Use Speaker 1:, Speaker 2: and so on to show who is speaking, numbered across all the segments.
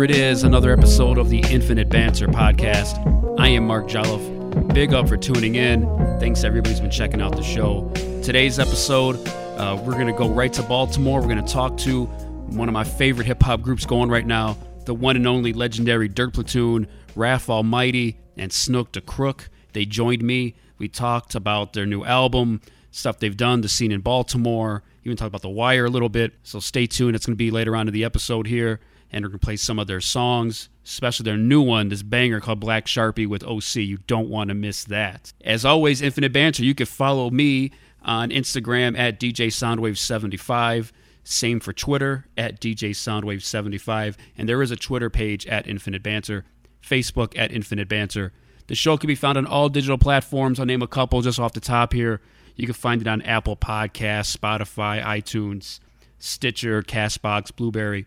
Speaker 1: here it is, another episode of the Infinite Banter podcast. I am Mark Jolliffe. Big up for tuning in. Thanks everybody's been checking out the show. Today's episode, uh, we're gonna go right to Baltimore. We're gonna talk to one of my favorite hip hop groups going right now, the one and only legendary Dirt Platoon, Raph Almighty, and Snook the Crook. They joined me. We talked about their new album, stuff they've done, the scene in Baltimore, even talked about The Wire a little bit. So stay tuned. It's going to be later on in the episode here. And we're going to play some of their songs, especially their new one, this banger called Black Sharpie with OC. You don't want to miss that. As always, Infinite Banter, you can follow me on Instagram at DJ Soundwave75. Same for Twitter at DJ Soundwave75. And there is a Twitter page at Infinite Banter, Facebook at Infinite Banter. The show can be found on all digital platforms. I'll name a couple just off the top here. You can find it on Apple Podcasts, Spotify, iTunes, Stitcher, Castbox, Blubrry.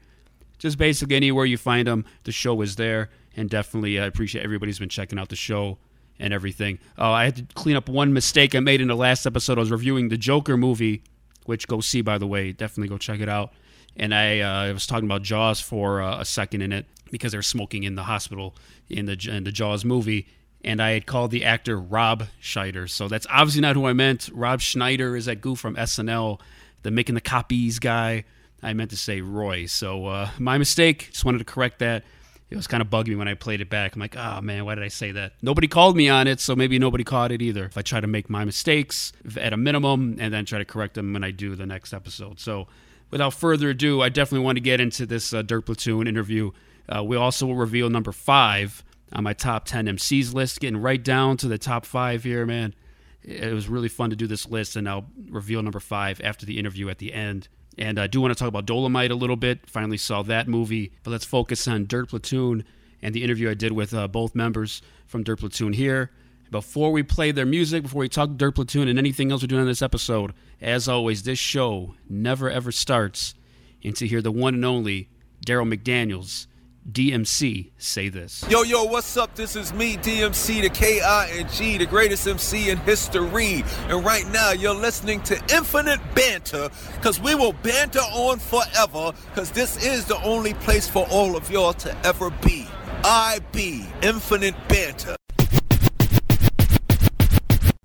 Speaker 1: Just basically anywhere you find them, the show is there. And definitely, I appreciate everybody's been checking out the show and everything. Oh, I had to clean up one mistake I made in the last episode. I was reviewing the Joker movie, which go see, by the way. Definitely go check it out. And I, uh, I was talking about Jaws for uh, a second in it because they were smoking in the hospital in the in the Jaws movie and I had called the actor Rob Schneider. So that's obviously not who I meant. Rob Schneider is that goof from SNL, the making the copies guy. I meant to say Roy. So uh, my mistake. Just wanted to correct that. It was kind of bugging me when I played it back. I'm like, oh man, why did I say that? Nobody called me on it, so maybe nobody caught it either. If I try to make my mistakes at a minimum and then try to correct them when I do the next episode. So without further ado, I definitely want to get into this uh, Dirt Platoon interview. Uh, we also will reveal number five on my top 10 MCs list, getting right down to the top five here, man. It was really fun to do this list, and I'll reveal number five after the interview at the end. And I do want to talk about Dolomite a little bit. Finally saw that movie, but let's focus on Dirt Platoon and the interview I did with uh, both members from Dirt Platoon here. Before we play their music, before we talk Dirt Platoon and anything else we're doing in this episode, as always, this show never ever starts until hear the one and only Darryl McDaniels DMC say this.
Speaker 2: Yo, yo, what's up? This is me, DMC, the K-I-N-G, the greatest MC in history. And right now, you're listening to Infinite Banter, because we will banter on forever, because this is the only place for all of y'all to ever be. I be Infinite Banter.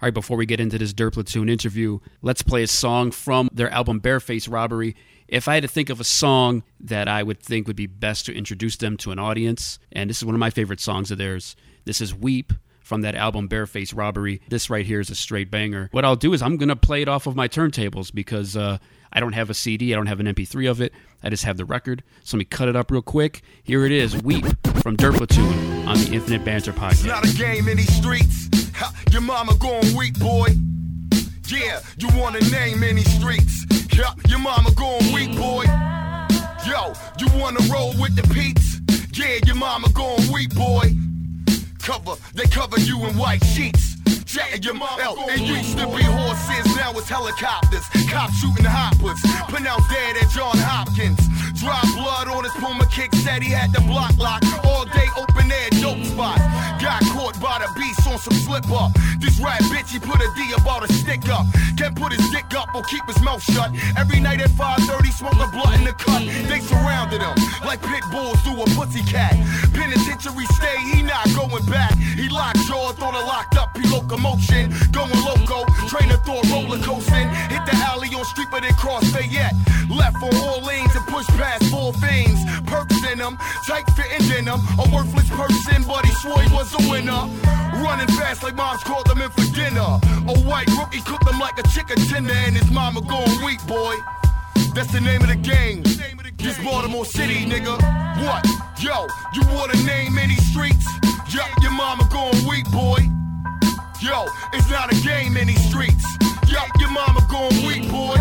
Speaker 1: All right, before we get into this Dirt Platoon interview, let's play a song from their album Bareface Robbery if I had to think of a song that I would think would be best to introduce them to an audience, and this is one of my favorite songs of theirs, this is Weep from that album Bareface Robbery. This right here is a straight banger. What I'll do is I'm going to play it off of my turntables because uh, I don't have a CD, I don't have an MP3 of it. I just have the record. So let me cut it up real quick. Here it is Weep from Dirt Platoon on the Infinite Banter podcast. It's
Speaker 3: not a game in these streets. Your mama going boy. Yeah, you wanna name any streets. Yeah, your mama going weak, boy. Yo, you wanna roll with the peeps? Yeah, your mama going weak, boy. Cover, they cover you in white sheets. Yeah, your. L, it used to be horses, now it's helicopters. Cops shooting hoppers. Pronounced dead at John Hopkins. Dry blood on his Puma kick, said he had the block lock. All day open air dope spot. Got caught by the beast on some slip up. This rat bitch, he put a D about a stick up. Can't put his dick up or keep his mouth shut. Every night at 5:30, smoke a blunt in the cut. They surrounded him like pit bulls do a pussy cat. Penitentiary stay, he not going back. He locked jaw, thought a locked up, he locomotion. Going loco, trainer thought roller coasting. Hit the alley on street, but it cross Fayette. Left on all lanes and push past four things. Perks in them, tight fitting in them. A worthless person, but he swore he was a winner. Running fast like moms called them in for dinner. A white rookie cooked them like a chicken tender, and his mama going weak, boy. That's the name of the game. This Baltimore City, nigga. What? Yo, you want a name these streets? Yup, your mama going weak, boy. Yo, it's not a game in these streets. Yup, your mama going weak, boy.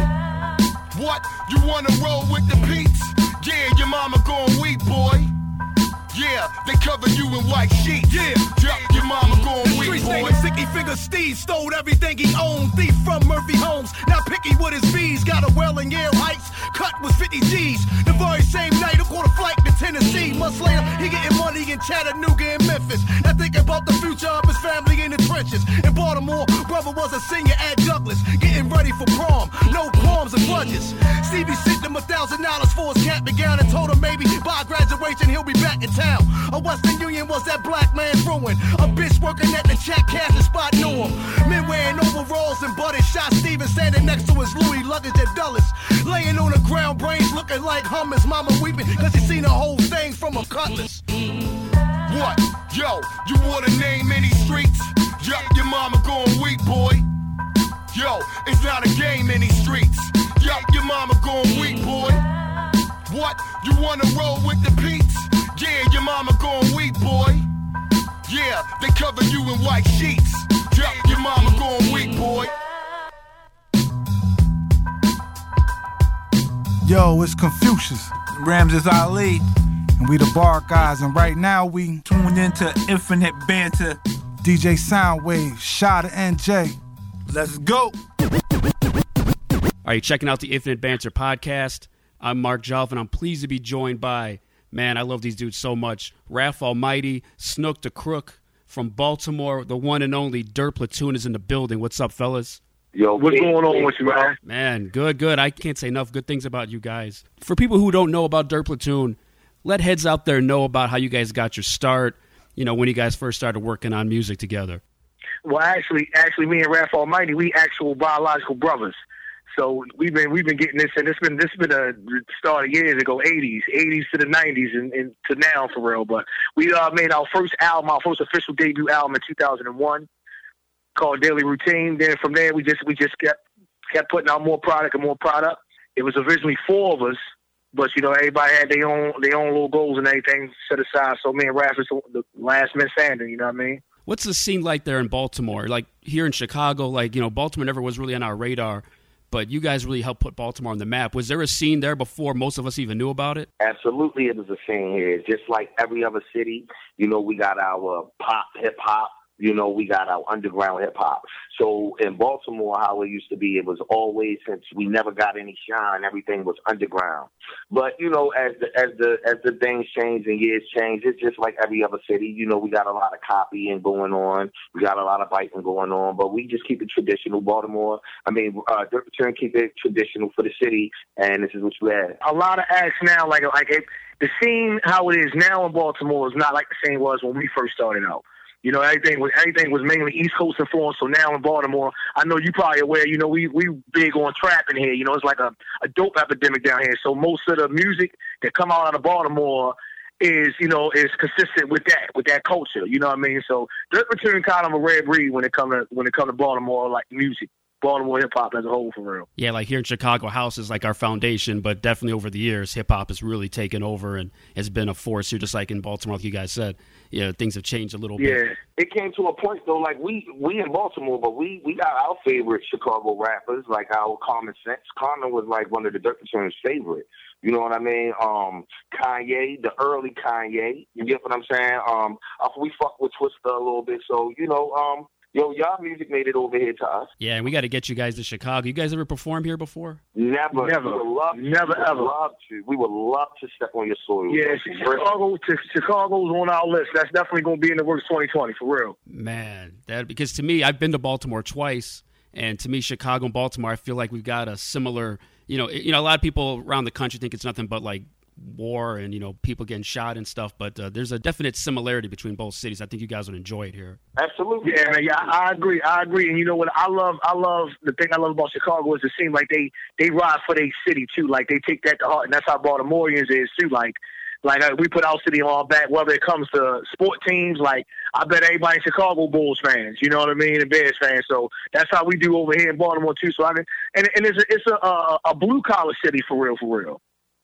Speaker 3: What? You wanna roll with the Pete's? Yeah, your mama going weak, boy. Yeah, they cover you in white sheets. Yeah, yeah your mama going weak, boy.
Speaker 4: Sticky figure Steve stole everything he owned. Thief from Murphy Homes. Now picky with his bees. Got a well in Yale Heights. Cut was 50 G's. The very same night, I caught a flight to Tennessee. Months later, he getting money in Chattanooga and Memphis. Now thinking about the future of his family in the trenches. In Baltimore, brother was a senior at Douglass. Getting ready for prom. No qualms or grudges. Stevie sent him a thousand dollars for his cap and gown and told him maybe by graduation he'll be back in town. A Western Union was that black man's ruin. A bitch working at the check casting spot knew him. Men wearing overalls and butted shot Steven standing next to his Louis luggage at Dulles. Laying on the ground, brains looking like hummus. Mama weeping cause he seen the whole thing from a cutlass.
Speaker 3: What? Yo, you wanna name any streets? Yup, your mama going weak, boy. Yo, it's not a game in these streets. Yup, your mama going weak, boy. What? You wanna roll with the Pete's? Yeah, your mama going weak, boy. Yeah, they cover you in white sheets. Yup, your mama going weak, boy.
Speaker 5: Yo, it's Confucius, Ramses Ali, and we the bar guys, and right now we tuned into Infinite Banter, DJ Soundwave, Shada and Jay. Let's go.
Speaker 1: Are you checking out the Infinite Banter podcast? I'm Mark Jolf, and I'm pleased to be joined by, man, I love these dudes so much. Raph Almighty, Snook the Crook from Baltimore, the one and only Dirt Platoon is in the building. What's up, fellas?
Speaker 6: Yo, what's going on with you, man?
Speaker 1: Man, good, good. I can't say enough good things about you guys. For people who don't know about Dirt Platoon, let heads out there know about how you guys got your start. You know, when you guys first started working on music together.
Speaker 6: Well, actually, actually, me and Raph Almighty, we actual biological brothers. So we've been we've been getting this, and it's been this been a start of years ago, '80s, '80s to the '90s, and, and to now for real. But we uh, made our first album, our first official debut album in 2001, called Daily Routine. Then from there, we just we just kept kept putting out more product and more product. It was originally four of us, but you know everybody had their own their own little goals and everything set aside. So me and Raph is the last man standing. You know what I mean?
Speaker 1: What's the scene like there in Baltimore? Like here in Chicago, like you know, Baltimore never was really on our radar but you guys really helped put Baltimore on the map. Was there a scene there before most of us even knew about it?
Speaker 7: Absolutely, it was a scene here. Just like every other city, you know, we got our pop, hip hop, you know, we got our underground hip hop. So in Baltimore, how it used to be, it was always since we never got any shine, everything was underground. But you know, as the as the as the things change and years change, it's just like every other city. You know, we got a lot of copying going on, we got a lot of biting going on, but we just keep it traditional. Baltimore, I mean, uh, Turn keep it traditional for the city, and this is what you had.
Speaker 6: A lot of acts now, like like it, the scene how it is now in Baltimore is not like the same was when we first started out. You know, everything was everything was mainly East Coast influence. So now in Baltimore, I know you probably aware. You know, we we big on trapping here. You know, it's like a, a dope epidemic down here. So most of the music that come out of Baltimore is you know is consistent with that with that culture. You know what I mean? So Dirt Platoon kind of a rare breed when it come to when it come to Baltimore like music. Baltimore hip hop as a whole for real.
Speaker 1: Yeah, like here in Chicago, house is like our foundation, but definitely over the years, hip hop has really taken over and has been a force here, just like in Baltimore, like you guys said. Yeah, things have changed a little
Speaker 6: yeah.
Speaker 1: bit.
Speaker 6: Yeah,
Speaker 7: it came to a point though, like we we in Baltimore, but we we got our favorite Chicago rappers, like our Common Sense. Common was like one of the Dirt Platoon's favorite. You know what I mean? Um, Kanye, the early Kanye. You get what I'm saying? Um, we fuck with Twista a little bit, so you know, um, yo, y'all music made it over here to us.
Speaker 1: Yeah, and we got to get you guys to Chicago. You guys ever performed here before?
Speaker 7: Never,
Speaker 6: never,
Speaker 7: love,
Speaker 6: never,
Speaker 7: we
Speaker 6: ever.
Speaker 7: Love to. We would love to step on your soil.
Speaker 6: Yeah, Chicago, Chicago's on our list. That's definitely going to be in the works 2020 for real.
Speaker 1: Man, that because to me, I've been to Baltimore twice, and to me, Chicago and Baltimore, I feel like we've got a similar. You know, you know, a lot of people around the country think it's nothing but like war and you know people getting shot and stuff but uh, there's a definite similarity between both cities. I think you guys would enjoy it here.
Speaker 7: Absolutely.
Speaker 6: Yeah man, yeah i agree. I agree. And you know what? I love i love the thing i love about chicago is it seems like they they ride for their city too. Like they take that to heart and that's how baltimoreans is too. Like like uh, we put our city on our back, whether it comes to sport teams. Like I bet everybody in Chicago Bulls fans, you know what I mean, and Bears fans. So that's how we do over here in Baltimore too. So I mean, and and it's a, it's a a, a blue collar city for real, for real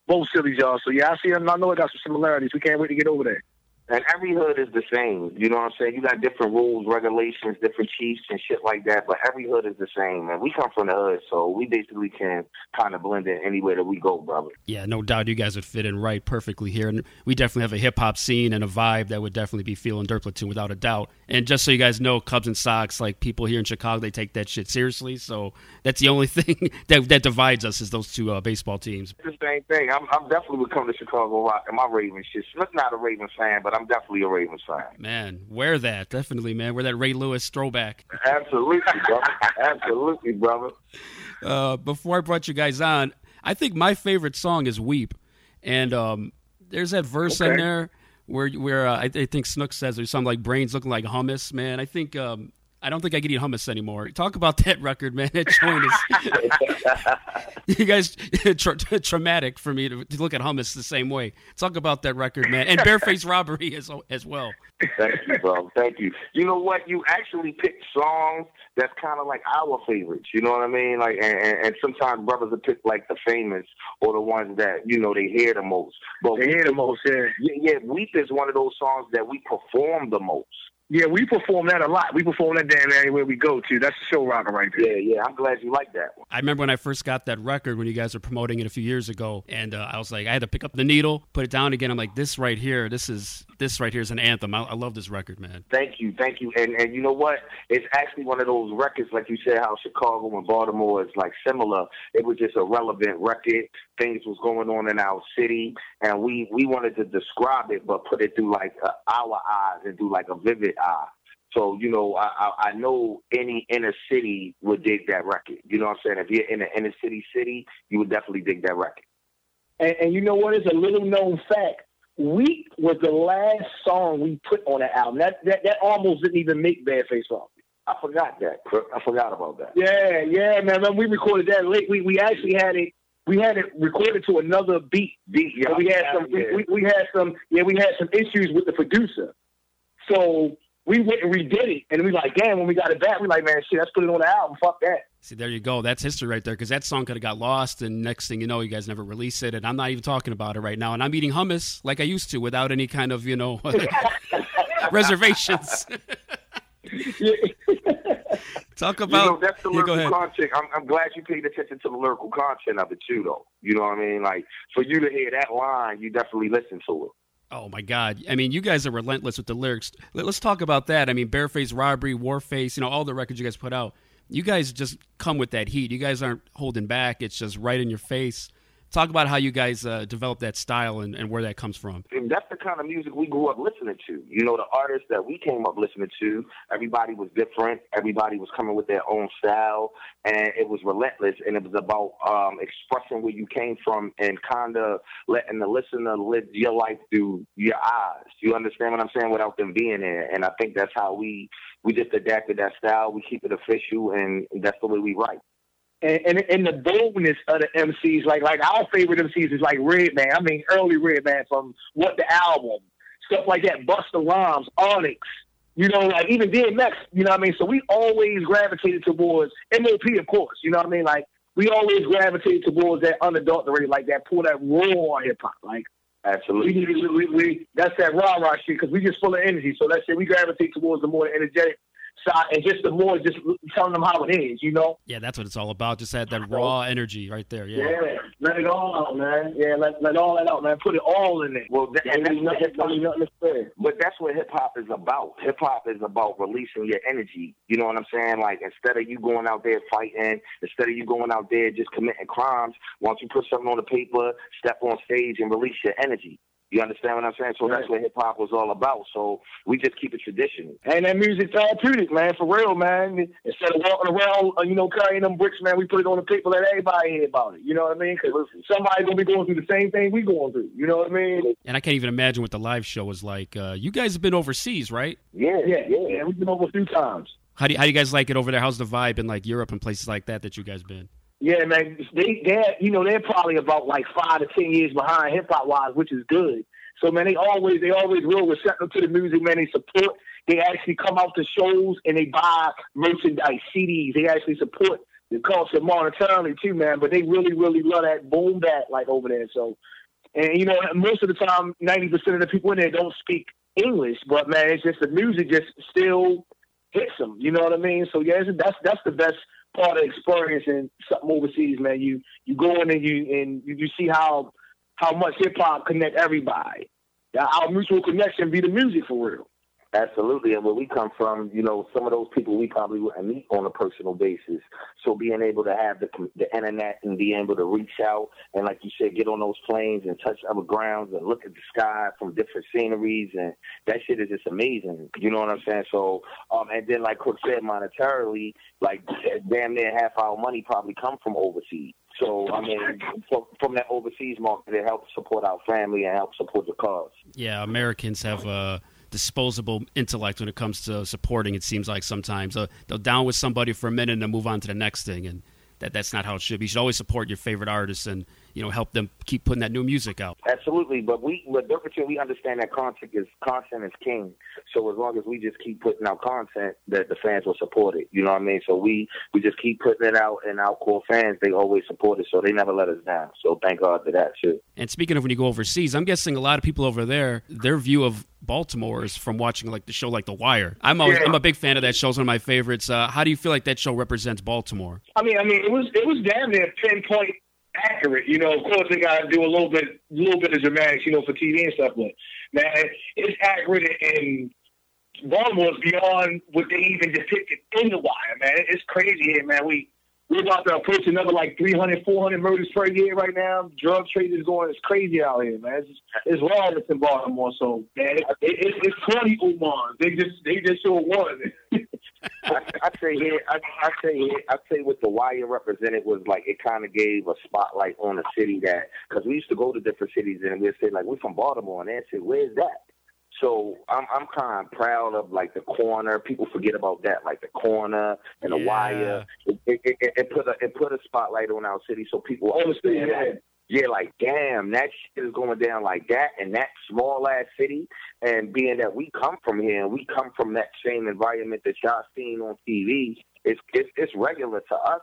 Speaker 6: both cities, y'all. So yeah, I see. I know it got some similarities. We can't wait to get over there.
Speaker 7: And every hood is the same. You know what I'm saying? You got different rules, regulations, different chiefs and shit like that, but every hood is the same, man. We come from the hood, so we basically can kind of blend in anywhere that we go, brother.
Speaker 1: Yeah, no doubt you guys would fit in right perfectly here. And we definitely have a hip hop scene and a vibe that would definitely be feeling Dirt Platoon without a doubt. And just so you guys know, Cubs and Sox, like people here in Chicago, they take that shit seriously. So that's the only thing that that divides us is those two uh, baseball teams.
Speaker 7: It's the same thing. I'm, I'm definitely would come to Chicago Rock and my Ravens shit. Not a Ravens fan, but I'm definitely a Ravens fan.
Speaker 1: Man, wear that. Definitely, man. Wear that Ray Lewis throwback.
Speaker 7: Absolutely, brother. Absolutely, brother.
Speaker 1: Uh, before I brought you guys on, I think my favorite song is Weep. And um, There's that verse
Speaker 6: Okay.
Speaker 1: in there where where uh, I, I think Snook says there's something like brains looking like hummus. Man, I think um, I don't think I can eat hummus anymore. Talk about that record, man. That joint is you guys tra- traumatic for me to, to look at hummus the same way. Talk about that record, man, and barefaced robbery as as well.
Speaker 7: Thank you, bro. Thank you. You know what? You actually pick songs that's kind of like our favorites. You know what I mean? Like, and, and, and sometimes brothers will pick like the famous or the ones that you know they hear the most. But
Speaker 6: They hear the most, yeah.
Speaker 7: yeah, yeah, Weep is one of those songs that we perform the most.
Speaker 6: Yeah, we perform that a lot. We perform that damn anywhere we go to. That's the show rocker right there.
Speaker 7: Yeah, yeah. I'm glad you like that one.
Speaker 1: I remember when I first got that record when you guys were promoting it a few years ago, and uh, I was like, I had to pick up the needle, put it down again. I'm like, this right here, this is this right here is an anthem. I, I love this record, man.
Speaker 7: Thank you, thank you. And and you know what? It's actually one of those records, like you said, how Chicago and Baltimore is like similar. It was just a relevant record. Things was going on in our city, and we we wanted to describe it, but put it through like uh, our eyes and through like a vivid eye. So you know, I, I I know any inner city would dig that record. You know what I'm saying? If you're in an inner city city, you would definitely dig that record.
Speaker 6: And, and you know what is a little known fact? Weep was the last song we put on that album. That that, that almost didn't even make Bad Face Rock.
Speaker 7: I forgot that. I forgot about that.
Speaker 6: Yeah, yeah, man. man, We recorded that late. We we actually had it. We had it recorded to another beat.
Speaker 7: Beat, yeah,
Speaker 6: we had some.
Speaker 7: yeah.
Speaker 6: We, we had some. Yeah, we had some issues with the producer. So we went and redid it, and we like, damn. When we got it back, we like, man, shit, let's put it on the album. Fuck that.
Speaker 1: See, there you go. That's history right there because that song could have got lost, and next thing you know, you guys never release it. And I'm not even talking about it right now. And I'm eating hummus like I used to without any kind of, you know, reservations. Talk about.
Speaker 7: You know, that's the
Speaker 1: Yeah,
Speaker 7: lyrical content. I'm, I'm glad you paid attention to the lyrical content of it too, though. You know what I mean? Like for you to hear that line, you definitely listen to it.
Speaker 1: Oh my God! I mean, you guys are relentless with the lyrics. Let- Let's talk about that. I mean, Bareface Robbery, Warface, you know, all the records you guys put out. You guys just come with that heat. You guys aren't holding back. It's just right in your face. Talk about how you guys uh, develop that style and, and where that comes from.
Speaker 7: And that's the kind of music we grew up listening to. You know, the artists that we came up listening to, everybody was different. Everybody was coming with their own style, and it was relentless. And it was about um, expressing where you came from and kind of letting the listener live your life through your eyes. You understand what I'm saying? Without them being there. And I think that's how we we just adapted that style. We keep it official, and that's the way we write.
Speaker 6: And, and and the boldness of the MCs, like like our favorite MCs is like Redman. I mean, early Redman from What the Album, stuff like that. Busta Rhymes, Onyx, you know, like even DMX. You know what I mean? So we always gravitated towards MOP, of course. You know what I mean? Like we always gravitated towards that unadulterated, like that pull that raw hip hop, like.
Speaker 7: Absolutely.
Speaker 6: we, we, we, that's that rah rah shit because we just full of energy. So that's it. We gravitate towards the more energetic side and just the more just telling them how it is, you know.
Speaker 1: Yeah, that's what it's all about. Just that, that raw energy right there. Yeah.
Speaker 6: Yeah, let it all out, man. Yeah, let let all that out, man. Put it all in it.
Speaker 7: Well, that, and that's what
Speaker 6: nothing, nothing to spare.
Speaker 7: But that's what hip hop is about. Hip hop is about releasing your energy. You know what I'm saying? Like instead of you going out there fighting, instead of you going out there just committing crimes, why don't you put something on the paper, step on stage, and release your energy? You understand what I'm saying? So that's what hip hop was all about. So we just keep it traditional.
Speaker 6: And that music therapeutic, man, for real, man. Instead of walking around, uh, you know, carrying them bricks, man, we put it on the paper, let everybody hear about it. You know what I mean? Because somebody's gonna be going through the same thing we going through. You know what I mean?
Speaker 1: And I can't even imagine what the live show was like. Uh, you guys have been overseas, right?
Speaker 7: Yeah,
Speaker 6: Yeah, yeah. We've been over a few times.
Speaker 1: How do you, how do you guys like it over there? How's the vibe in like Europe and places like that that you guys been?
Speaker 6: Yeah, man. They they you know they're probably about like five to ten years behind hip hop wise, which is good. So man, they always they always real receptive to the music. Man, they support. They actually come out to shows and they buy merchandise, CDs. They actually support the culture monetarily too, man. But they really really love that boom bap like over there. So, and you know most of the time, ninety percent of the people in there don't speak English, but man, it's just the music just still hits them. You know what I mean? So yeah, that's that's the best part of experiencing something overseas, man. You you go in and you and you, you see how how much hip hop connect everybody. Our mutual connection be the music for real.
Speaker 7: Absolutely, and where we come from, you know, some of those people we probably wouldn't meet on a personal basis. So being able to have the the internet and being able to reach out and, like you said, get on those planes and touch other grounds and look at the sky from different sceneries, and that shit is just amazing. You know what I'm saying? So, um, and then like Crook said, monetarily, like damn near half our money probably come from overseas. So I mean, from, that overseas market, it helps support our family and help support the cause.
Speaker 1: Yeah, Americans have a disposable intellect when it comes to supporting. It seems like sometimes uh, they'll down with somebody for a minute and then move on to the next thing, and that that's not how it should be. You should always support your favorite artists and you know help them keep putting that new music out.
Speaker 7: Absolutely, but we with Dirt Platoon, we understand that content is content is king. So as long as we just keep putting out content, that the fans will support it. You know what I mean? So we we just keep putting it out, and our core fans they always support it. So they never let us down. So thank God for that too.
Speaker 1: And speaking of when you go overseas, I'm guessing a lot of people over there, their view of Baltimore is from watching like the show like The Wire. I'm always,
Speaker 6: Yeah.
Speaker 1: I'm a big fan of that show. It's one of my favorites. Uh, how do you feel like that show represents Baltimore?
Speaker 6: I mean, I mean, it was it was damn near pinpoint accurate. You know, of course they got to do a little bit, a little bit of dramatics, you know, for TV and stuff. But man, it's accurate and Baltimore's beyond what they even depicted in The Wire. Man, it's crazy here, man. We we're about to approach another like 300, 400 murders per year right now. Drug trade is going, it's crazy out here, man. It's it's lawless in Baltimore. So man, it, it, it's twenty Omars. They just they just show one.
Speaker 7: I, I say here, I, I say here, I say what the Wire represented was like it kind of gave a spotlight on a city that because we used to go to different cities and we'd say like we're from Baltimore and they'd say where's that? So I'm I'm kind of proud of like the corner. People forget about that, like the corner and the
Speaker 1: Yeah.
Speaker 7: wire. It, it, it, it put a it put a spotlight on our city so people
Speaker 6: oh,
Speaker 7: understand.
Speaker 6: yeah.
Speaker 7: Like, yeah, like damn, that shit is going down like that in that small ass city. And being that we come from here and we come from that same environment that y'all seen on TV, it's it's, it's regular to us.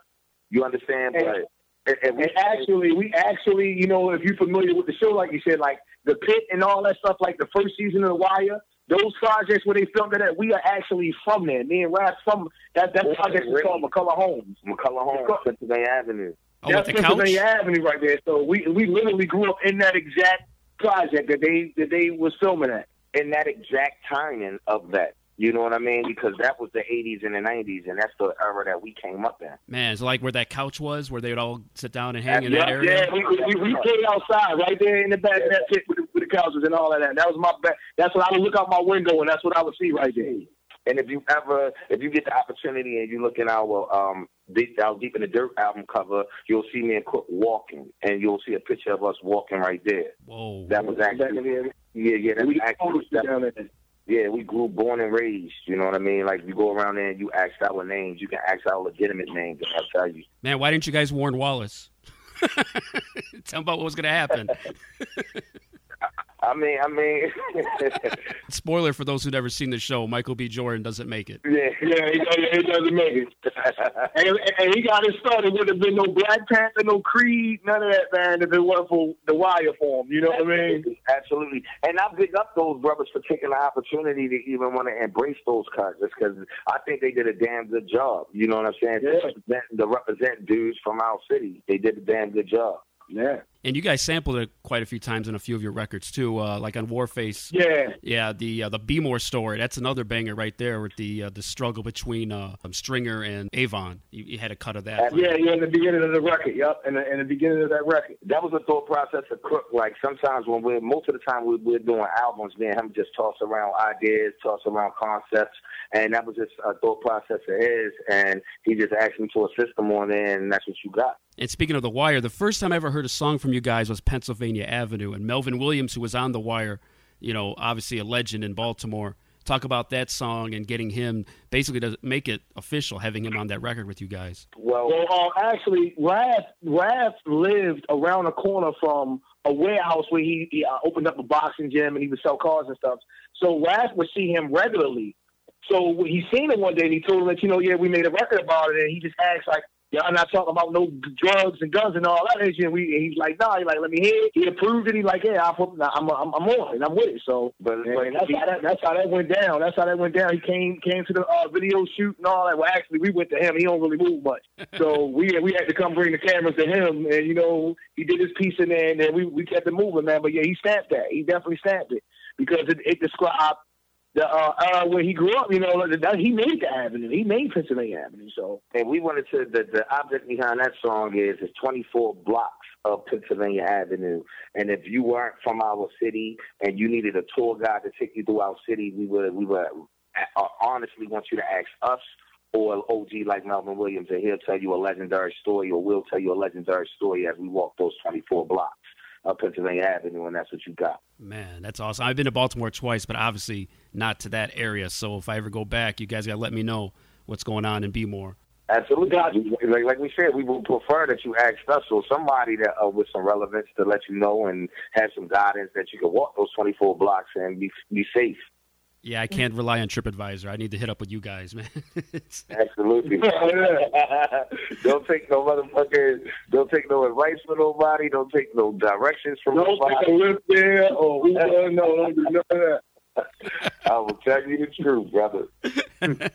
Speaker 7: You understand?
Speaker 6: And-
Speaker 7: but and, and we
Speaker 6: And actually, we actually, you know, if you're familiar with the show, like you said, like the pit and all that stuff, like the first season of The Wire, those projects where they filmed it at, we are actually from there. Me and Raph from that that
Speaker 7: Yeah,
Speaker 6: project is
Speaker 7: really?
Speaker 6: called McCulloh Homes.
Speaker 7: McCulloh Homes,
Speaker 6: Because-
Speaker 7: Pennsylvania Avenue.
Speaker 1: Oh,
Speaker 6: That's
Speaker 1: the couch?
Speaker 6: Pennsylvania Avenue right there. So we we literally grew up in that exact project that they that they was filming at.
Speaker 7: in that exact timing of that. You know what I mean? Because that was the 80s and the 90s, and that's the era that we came up in.
Speaker 1: Man, it's like where that couch was, where they would all sit down and hang in that
Speaker 6: yeah,
Speaker 1: area?
Speaker 6: yeah, we, we, we played outside right there in the back of that pit with the, with the couches and all of that. That was my back. That's what I would look out my window and that's what I would see right there.
Speaker 7: And if you ever, if you get the opportunity and you look in our um deep, our Deep in the Dirt album cover, you'll see me and Crook walking, and you'll see a picture of us walking right there.
Speaker 1: Whoa.
Speaker 7: That was actually,
Speaker 6: there.
Speaker 7: yeah, yeah, that's
Speaker 6: We
Speaker 7: actually,
Speaker 6: photos down there.
Speaker 7: Yeah, we grew born and raised. You know what I mean? Like you go around there and you ask our names, you can ask our legitimate names, and I'll tell you.
Speaker 1: Man, why didn't you guys warn Wallace? Tell him about what was going to happen.
Speaker 7: I mean, I mean,
Speaker 1: Spoiler for those who've never seen the show: Michael B. Jordan doesn't make it.
Speaker 7: yeah,
Speaker 6: Yeah, he, he doesn't make it. And, and he got it started. Would have been no Black Panther, no Creed, none of that, man. If it wasn't for the wire for him, you know what I mean?
Speaker 7: Absolutely. And I big up those brothers for taking the opportunity to even want to embrace those characters because I think they did a damn good job. You know what I'm saying?
Speaker 6: Yeah.
Speaker 7: To, represent, to represent dudes from our city. They did a damn good job.
Speaker 6: Yeah.
Speaker 1: And you guys sampled it quite a few times in a few of your records too, uh, like on Warface.
Speaker 6: Yeah.
Speaker 1: Yeah, the uh, the Be More story. That's another banger right there with the uh, the struggle between uh, um, Stringer and Avon. You, you had a cut of that.
Speaker 6: Yeah, yeah, in the beginning of the record. Yep, in the, in the beginning of that record.
Speaker 7: That was a thought process of Crook. Like sometimes when we're, most of the time we, we're doing albums, me and him just toss around ideas, toss around concepts. And that was just a thought process of his. And he just asked me to assist him on it, and that's what you got.
Speaker 1: And speaking of The Wire, the first time I ever heard a song from you guys was Pennsylvania Avenue. And Melvin Williams, who was on The Wire, you know, obviously a legend in Baltimore, talk about that song and getting him basically to make it official, having him on that record with you guys.
Speaker 7: Well,
Speaker 6: Well, uh, actually, Raph, Raph lived around the corner from a warehouse where he, he uh, opened up a boxing gym and he would sell cars and stuff. So Raph would see him regularly. So he seen him one day and he told him that, you know, yeah, we made a record about it. And he just asked, like, y'all not talking about no drugs and guns and all that. And we, and he's like, nah, he's like, let me hear it. He approved it. He's like, yeah, I'm, I'm, I'm, I'm on it. I'm with it. So
Speaker 7: but,
Speaker 6: and
Speaker 7: but
Speaker 6: that's how that that's how that went down. That's how that went down. He came came to the uh, video shoot and all that. Well, actually, we went to him. He don't really move much, so we we had to come bring the cameras to him. And you know, he did his piece in there, and then we we kept it moving, man. But yeah, he stamped that. He definitely stamped it because it, it described the uh, era where he grew up. You know, that, he made the avenue. He made Pennsylvania Avenue. So
Speaker 7: And we wanted to the the object behind that song is it's 24 blocks of Pennsylvania Avenue. And if you weren't from our city and you needed a tour guide to take you through our city, we would we would uh, honestly want you to ask us or OG like Melvin Williams, and he'll tell you a legendary story, or we'll tell you a legendary story as we walk those 24 blocks of Pennsylvania Avenue, and that's what you got.
Speaker 1: Man, that's awesome. I've been to Baltimore twice, but obviously not to that area. So if I ever go back, you guys got to let me know what's going on in Bmore.
Speaker 7: Absolutely. Like, like we said, we would prefer that you ask us or somebody that uh, with some relevance to let you know and have some guidance that you can walk those 24 blocks and be be safe.
Speaker 1: Yeah, I can't rely on TripAdvisor. I need to hit up with you guys, man.
Speaker 7: Absolutely. don't take no motherfucker. Don't take no advice from nobody. Don't take no directions from
Speaker 6: don't
Speaker 7: nobody.
Speaker 6: Don't take a lift there or who uh, no, don't do none of that.
Speaker 7: I will tell you the truth, brother.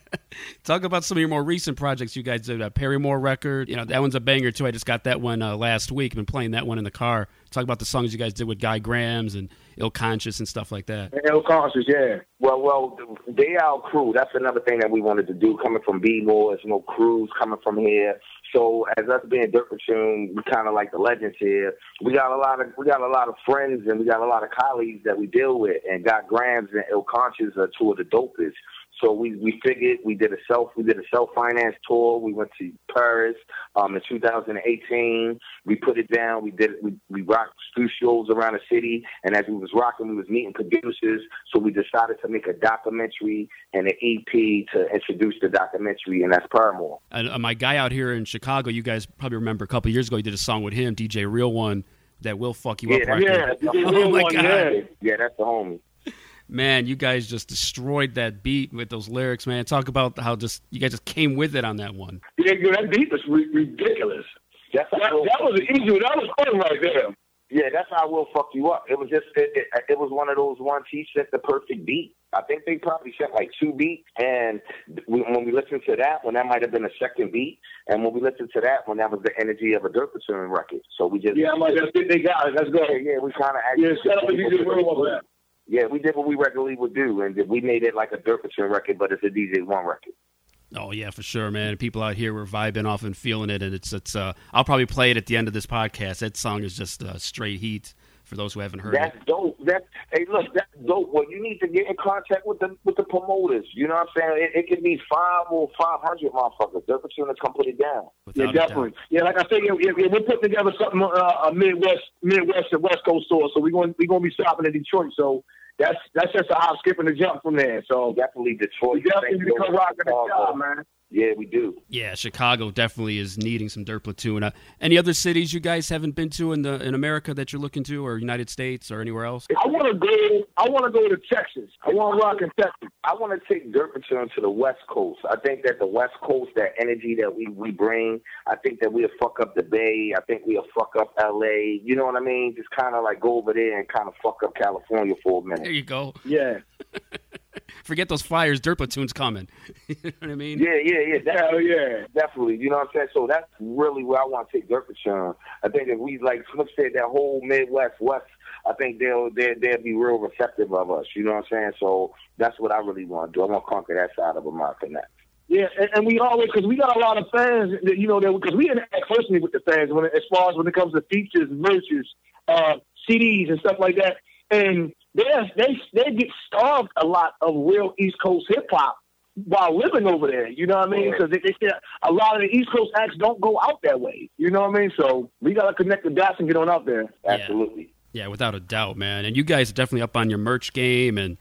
Speaker 1: Talk about some of your more recent projects you guys did. A Paramore record, you know that one's a banger too. I just got that one uh, last week. Been playing that one in the car. Talk about the songs you guys did with Guy Grams and Ill Conscious and stuff like that.
Speaker 6: Ill Conscious, yeah.
Speaker 7: Well, well, they our crew. That's another thing that we wanted to do. Coming from B more, there's no crews coming from here. So as us being Dirt Platoon, we kind of like the legends here. We got a lot of we got a lot of friends and we got a lot of colleagues that we deal with. And got Grams and Ill Conscious are two of the dopest. So we, we figured we did a self we did a self finance tour. We went to Paris um, in 2018. We put it down. We did we we rocked two shows around the city, and as we was rocking, we was meeting producers. So we decided to make a documentary and an EP to introduce the documentary, and that's Paramore.
Speaker 1: And uh, my guy out here in Chicago, you guys probably remember a couple years ago, you did a song with him, DJ Real One, that will fuck you
Speaker 7: yeah,
Speaker 1: up right
Speaker 6: yeah. Oh my god.
Speaker 7: Yeah. yeah, that's the homie
Speaker 1: man, you guys just destroyed that beat with those lyrics, man. Talk about how just you guys just came with it on that one.
Speaker 6: Yeah, that beat was re- ridiculous. That's that, that was an easy. That was fun right there.
Speaker 7: Yeah, that's how I will fuck you up. It was just it, it, it was one of those ones. He sent the perfect beat. I think they probably sent like two beats, and we, when we listened to that one, that might have been a second beat, and when we listened to that one, that was the energy of a Dirt Platoon record. So we just
Speaker 6: yeah, I'm like that's it. They got it. Let's go.
Speaker 7: Yeah, yeah we kind of
Speaker 6: yeah. Shout out to DJ Real
Speaker 7: yeah, we did what we regularly would do, and we made it like a Platoon record, but it's a DJ One record.
Speaker 1: Oh yeah, for sure, man. People out here were vibing off and feeling it, and it's it's. Uh, I'll probably play it at the end of this podcast. That song is just uh, straight heat for those who haven't heard
Speaker 7: that's
Speaker 1: it.
Speaker 7: Dope. That hey, look, that's dope. Well, you need to get in contact with the with the promoters. You know what I'm saying? It, it could be five or five hundred motherfuckers. They're going to come put it down.
Speaker 6: Without yeah, definitely. Yeah, like I said, yeah, yeah, we're putting together something uh, a Midwest, Midwest and West Coast tour. So we're going we're going to be stopping in Detroit. So that's that's just a hop, skip, and a jump from there. So
Speaker 7: definitely Detroit.
Speaker 6: You definitely become rocking the job, man.
Speaker 7: Yeah, we do.
Speaker 1: Yeah, Chicago definitely is needing some dirt platoon. Uh, any other cities you guys haven't been to in the in America that you're looking to, or United States, or anywhere else?
Speaker 6: I want to go. I want to go to Texas. I want to rock in Texas.
Speaker 7: I want to take dirt platoon to the West Coast. I think that the West Coast, that energy that we we bring, I think that we'll fuck up the Bay. I think we'll fuck up L.A. You know what I mean? Just kind of like go over there and kind of fuck up California for a minute.
Speaker 1: There you go.
Speaker 6: Yeah.
Speaker 1: Forget those flyers. Dirt platoon's coming. you know what I mean?
Speaker 7: Yeah, yeah, yeah. That,
Speaker 6: Hell yeah,
Speaker 7: definitely. You know what I'm saying? So that's really where I want to take dirt platoon. I think if we like Flip said, that whole Midwest West, I think they'll they'll, they'll be real receptive of us. You know what I'm saying? So that's what I really want to do. I want to conquer that side of America next.
Speaker 6: Yeah, and, and we always because we got a lot of fans that you know that because we interact personally with the fans when as far as when it comes to features, merches, uh, CDs, and stuff like that. And they they they get starved a lot of real East Coast hip hop while living over there. You know what I mean? Because they, they a lot of the East Coast acts don't go out that way. You know what I mean? So we gotta connect the dots and get on out there.
Speaker 7: Absolutely.
Speaker 1: Yeah, yeah without a doubt, man. And you guys are definitely up on your merch game and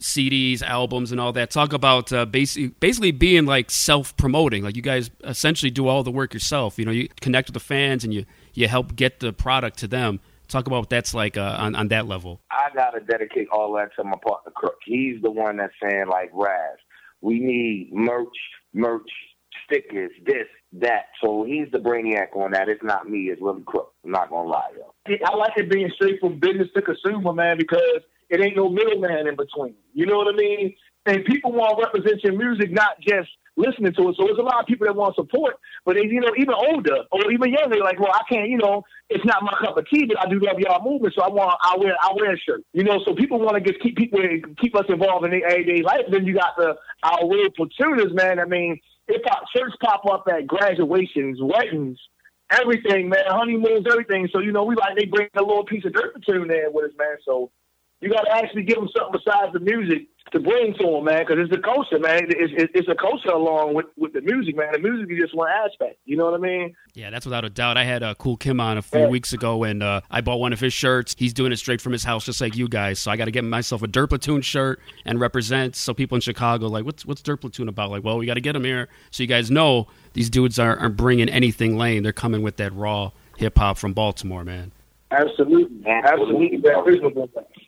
Speaker 1: CDs, albums, and all that. Talk about uh, basically basically being like self promoting. Like you guys essentially do all the work yourself. You know, you connect with the fans and you you help get the product to them. Talk about what that's like uh, on on that level.
Speaker 7: I gotta dedicate all that to my partner Crook. He's the one that's saying like Raz, we need merch, merch, stickers, this, that. So he's the brainiac on that. It's not me. It's really Crook. I'm not gonna lie, yo.
Speaker 6: I like it being straight from business to consumer, man, because it ain't no middleman in between. You know what I mean? And people want to represent your music, not just listening to it. So there's a lot of people that want support, but they, you know, even older or even younger, like, well, I can't, you know, it's not my cup of tea, but I do love y'all movement, so I want, I wear, I wear a shirt, you know. So people want to just keep people, keep us involved in their everyday life. Then you got the our real platooners, man. I mean, it pop, shirts pop up at graduations, weddings, everything, man, honeymoons, everything. So you know, we like they bring a little piece of dirt platoon there with us, man. So you got to actually give them something besides the music to bring to them, man, because it's the culture, man. It's, it's, it's a culture along with, with the music, man. The music is just one aspect. You know what I mean?
Speaker 1: Yeah, that's without a doubt. I had uh, Cool Kim on a few yeah. weeks ago, and uh, I bought one of his shirts. He's doing it straight from his house, just like you guys. So I got to get myself a Dirt Platoon shirt and represent. So people in Chicago, like, what's what's Dirt Platoon about? Like, well, we got to get them here, so you guys know these dudes are, aren't bringing anything lame. They're coming with that raw hip hop from Baltimore, man.
Speaker 6: Absolutely, absolutely.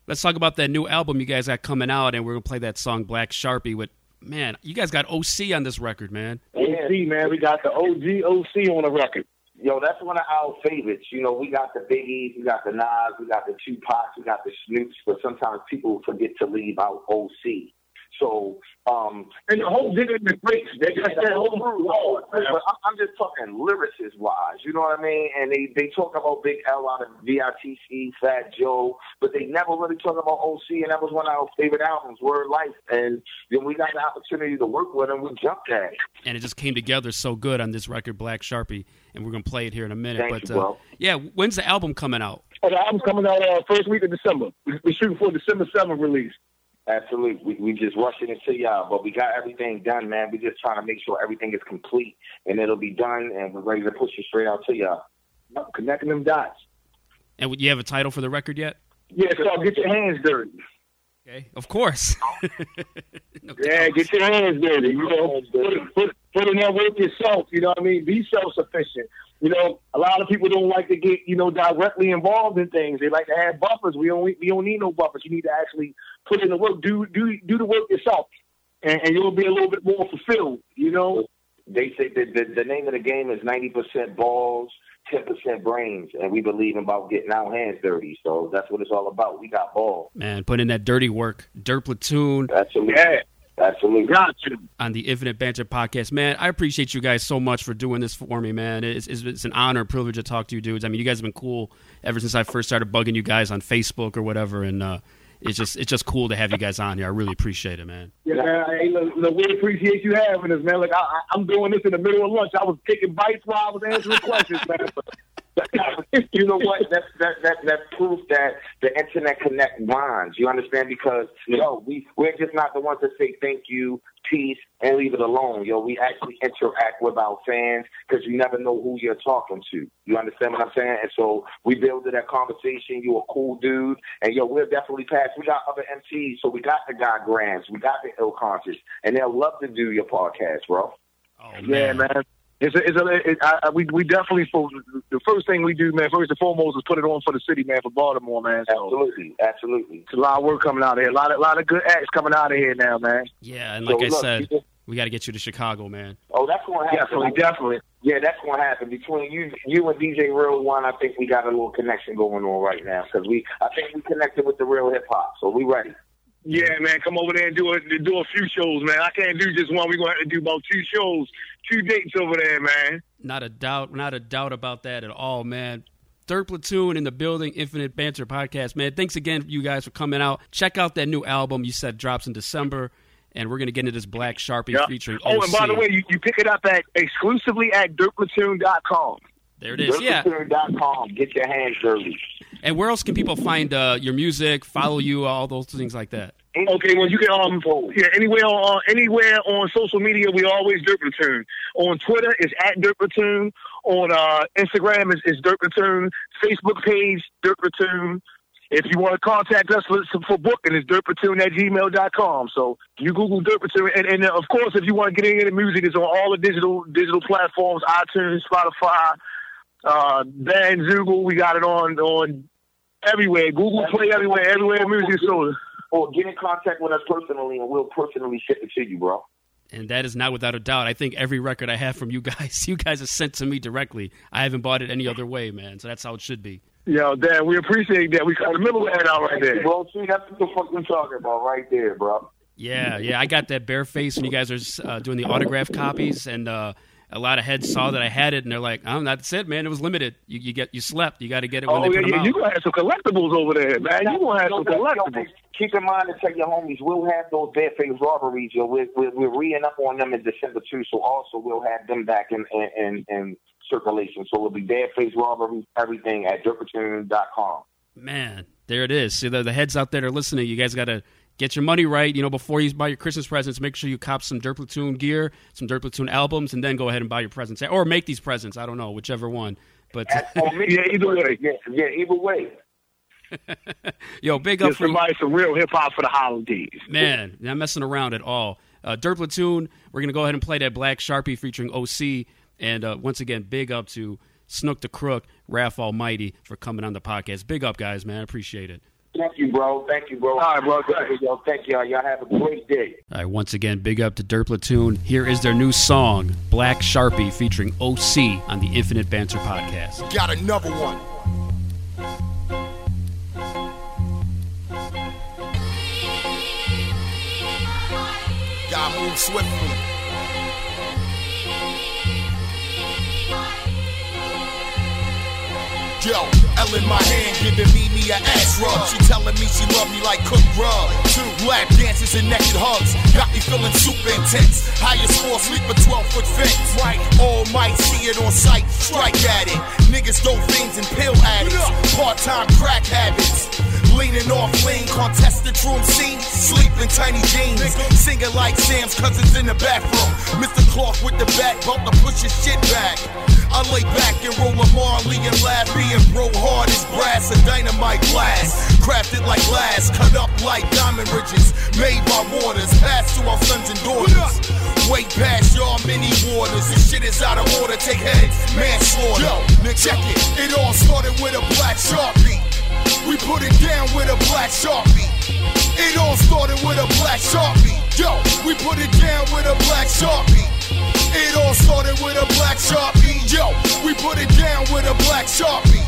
Speaker 1: Let's talk about that new album you guys got coming out, and we're gonna play that song Black Sharpie with. Man, you guys got OC on this record, man.
Speaker 6: OC, man, we got the OG OC on the record.
Speaker 7: Yo, that's one of our favorites. You know, we got the Biggies, we got the Nas, we got the Tupacs, we got the Snoops, but sometimes people forget to leave out OC. So, um,
Speaker 6: and the whole nigga in the breaks, they got that whole
Speaker 7: road. But I'm just talking lyricist wise, you know what I mean? And they they talk about Big L out of DITC, Fat Joe, but they never really talk about OC, and that was one of our favorite albums, Word Life. And then we got the opportunity to work with him, we jumped at it.
Speaker 1: And it just came together so good on this record, Black Sharpie, and we're gonna play it here in a minute.
Speaker 7: Thank
Speaker 1: but
Speaker 7: you, uh,
Speaker 1: yeah, when's the album coming out?
Speaker 6: Oh, the album's coming out uh, first week of December. We're shooting for December 7th release.
Speaker 7: Absolutely. We, we just rushing it to y'all, but we got everything done, man. We just trying to make sure everything is complete and it'll be done, and we're ready to push it straight out to y'all.
Speaker 6: Connecting them dots.
Speaker 1: And you have a title for the record yet?
Speaker 6: Yeah, it's called Get Your Hands Dirty.
Speaker 1: Okay, of course.
Speaker 6: no yeah, get your hands dirty. You know, put, put, put in there with yourself. You know what I mean? Be self sufficient. You know, a lot of people don't like to get you know directly involved in things. They like to have buffers. We don't we don't need no buffers. You need to actually put in the work. Do do do the work yourself, and, and you'll be a little bit more fulfilled. You know.
Speaker 7: They say that the, the name of the game is ninety percent balls, ten percent brains, and we believe in about getting our hands dirty. So that's what it's all about. We got balls.
Speaker 1: Man, put in that dirty work. Dirt platoon.
Speaker 7: Absolutely.
Speaker 6: Yeah.
Speaker 7: Absolutely.
Speaker 6: Got you.
Speaker 1: On the Infinite Banter podcast. Man, I appreciate you guys so much for doing this for me, man. It's, it's, it's, an honor and privilege to talk to you dudes. I mean, you guys have been cool ever since I first started bugging you guys on Facebook or whatever. And uh, it's just it's just cool to have you guys on here. I really appreciate it, man.
Speaker 6: Yeah. Hey, look, look, we appreciate you having us, man. Like I, am doing this in the middle of lunch. I was taking bites while I was answering questions, man.
Speaker 7: you know what? That's that that that's proof that the internet connect bonds. You understand? Because yo, we we're just not the ones to say thank you, peace, and leave it alone. Yo, we actually interact with our fans because you never know who you're talking to. You understand what I'm saying? And so we build that conversation. You're a cool dude, and yo, we're definitely past. We got other MCs, so we got the God Grants, we got the Ill Conscious, and they'll love to do your podcast, bro.
Speaker 1: Oh,
Speaker 6: yeah, man. It's a, it's a, it, I, we we definitely for the first thing we do, man. First and foremost is put it on for the city, man, for Baltimore, man.
Speaker 7: So absolutely, absolutely.
Speaker 6: It's a lot of work coming out of here. A lot of lot of good acts coming out of here now, man.
Speaker 1: Yeah, and like so, I look, said, just, we got to get you to Chicago, man.
Speaker 7: Oh, that's going to happen.
Speaker 6: Definitely, definitely.
Speaker 7: Yeah, that's going to happen between you, you and DJ Real One. I think we got a little connection going on right now because we, I think we connected with the real hip hop, so we ready.
Speaker 6: Yeah, man, come over there and do a do a few shows, man. I can't do just one. We're gonna have to do about two shows, two dates over there, man.
Speaker 1: Not a doubt, not a doubt about that at all, man. Dirt Platoon in the building, Infinite Banter podcast, man. Thanks again, you guys, for coming out. Check out that new album you said drops in December, and we're gonna get into this Black Sharpie yep. featuring.
Speaker 6: Oh,
Speaker 1: OC.
Speaker 6: and by the way, you, you pick it up at exclusively at dirtplatoon.com.
Speaker 1: There it is. Yeah.
Speaker 7: Dirtplatoon.com. Get your hands dirty.
Speaker 1: And where else can people find uh, your music, follow you, all those things like that?
Speaker 6: Okay, well you can um yeah anywhere on uh, anywhere on social media we always Platoon. On Twitter is at Dirt Platoon. On uh, Instagram is, is Dirt Platoon. Facebook page Dirt Platoon. If you want to contact us for, for booking, it's dirtplatoon at gmail.com. So you Google Dirt. And, and of course, if you want to get into music, it's on all the digital digital platforms, iTunes, Spotify, uh, Bandzoogle. We got it on on everywhere. Google Play everywhere, everywhere music is sold
Speaker 7: or get in contact with us personally, and we'll personally ship it to you, bro.
Speaker 1: And that is not without a doubt. I think every record I have from you guys, you guys have sent to me directly. I haven't bought it any other way, man. So that's how it should be.
Speaker 6: Yo, Dan, we appreciate that. We got the middle head out right there.
Speaker 7: Bro, see, that's what the fuck we're talking about right there, bro.
Speaker 1: Yeah, yeah. I got that bare face when you guys are uh, doing the autograph copies, and uh, a lot of heads saw that I had it, and they're like, "Oh, that's it, man. It was limited. You, you get you slept. You got to get it when
Speaker 6: oh,
Speaker 1: they
Speaker 6: yeah,
Speaker 1: put
Speaker 6: yeah.
Speaker 1: them out."
Speaker 6: You gonna have some collectibles over there, man. You gonna have some collectibles.
Speaker 7: Keep in mind and tell your homies we'll have those barefaced robberies. Yo, we're, we're we're re up on them in December too. So also we'll have them back in in in, in circulation. So it'll be barefaced robberies, everything at dirtplatoon.com.
Speaker 1: Man, there it is. See the, the heads out there that are listening. You guys got to get your money right. You know, before you buy your Christmas presents, make sure you cop some Dirt Platoon gear, some Dirt Platoon albums, and then go ahead and buy your presents or make these presents. I don't know, whichever one. But
Speaker 6: yeah, either way.
Speaker 7: Yeah, yeah, either way.
Speaker 1: yo, big up for
Speaker 6: somebody some real hip hop for the holidays.
Speaker 1: man. Not messing around at all. Uh, Dirt Platoon. We're gonna go ahead and play that Black Sharpie featuring OC. And uh, once again, big up to Snook the Crook, Raph Almighty for coming on the podcast. Big up, guys, man. I appreciate it.
Speaker 7: Thank you, bro. Thank you, bro.
Speaker 6: All right, bro.
Speaker 7: Yo, thank y'all. Y'all have a great day.
Speaker 1: All right, once again, big up to Dirt Platoon. Here is their new song, Black Sharpie, featuring OC on the Infinite Banter podcast.
Speaker 3: Got another one. Gotta move swiftly. Yo, L in my hand, giving me me a ass rub. She telling me she love me like cook grub. Two lap dances and naked hugs, got me feeling super intense. Highest floor, sleep a 12 foot fence. Right, all might see it on sight, strike at it. Niggas dope fiends and pill addicts, part time crack habits. Leaning off lean, contested room scene. Sleep in tiny jeans. Singing like Sam's cousins in the bathroom. Mr. Clark with the back bump to push his shit back. I lay back and roll a Marley and laugh. Being bro hard as brass and dynamite glass. Crafted like glass, cut up like diamond ridges. Made by waters, passed to our sons and daughters. Way past y'all many waters. This shit is out of order. Take heads, manslaughter. Yo, check it. It all started with a black sharpie. We put it down with a black sharpie. It all started with a black sharpie. Yo, we put it down with a black sharpie. It all started with a black sharpie. Yo, we put it down with a black sharpie.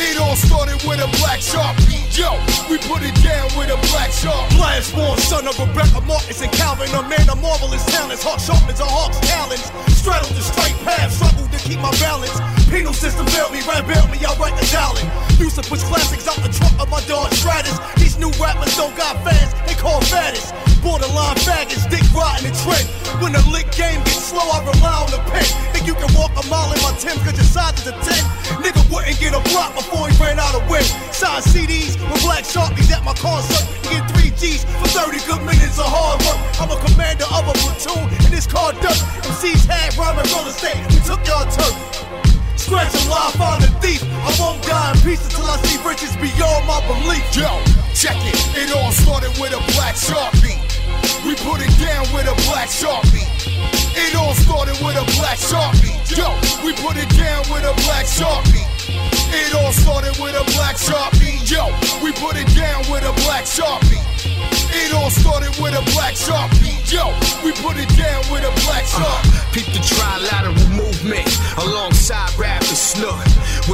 Speaker 3: It all started with a black sharpie. Yo, we put it down with a black sharpie.
Speaker 4: Last born son of Rebecca Marcus and Calvin, a man of marvelous talents. Hawk sharpens a hawk's talons. Straddled the straight path, struggled to keep my balance. Penal system failed me, ran me, I write the dollar. Used to push classics out the trunk of my Dodge Stratus. These new rappers don't got fans, they call fattest. Borderline faggots, dick riding the trend. When the lick game gets slow, I rely on the pen. Think you can walk a mile in my Tim, cause your size is a 10. Nigga wouldn't get a block before he ran out of wind. Signed CDs with black sharpies at my concert. Get 3 G's for 30 good minutes of hard work. I'm a commander of a platoon, and this car dirt. MCs had rhyming roller state, we took y'all turf. Scratch a lie, find a thief. I won't die in peace until I see riches beyond my belief.
Speaker 3: Yo, check it. It all started with a black sharpie. We put it down with a black sharpie. It all started with a black sharpie. Yo, we put it down with a black sharpie. It all started with a black sharpie. Yo, we put it down with a black sharpie. It all started with a black sharpie. Yo, we put it down with a black uh-huh. sharpie.
Speaker 8: Peep the trilateral movement alongside rap.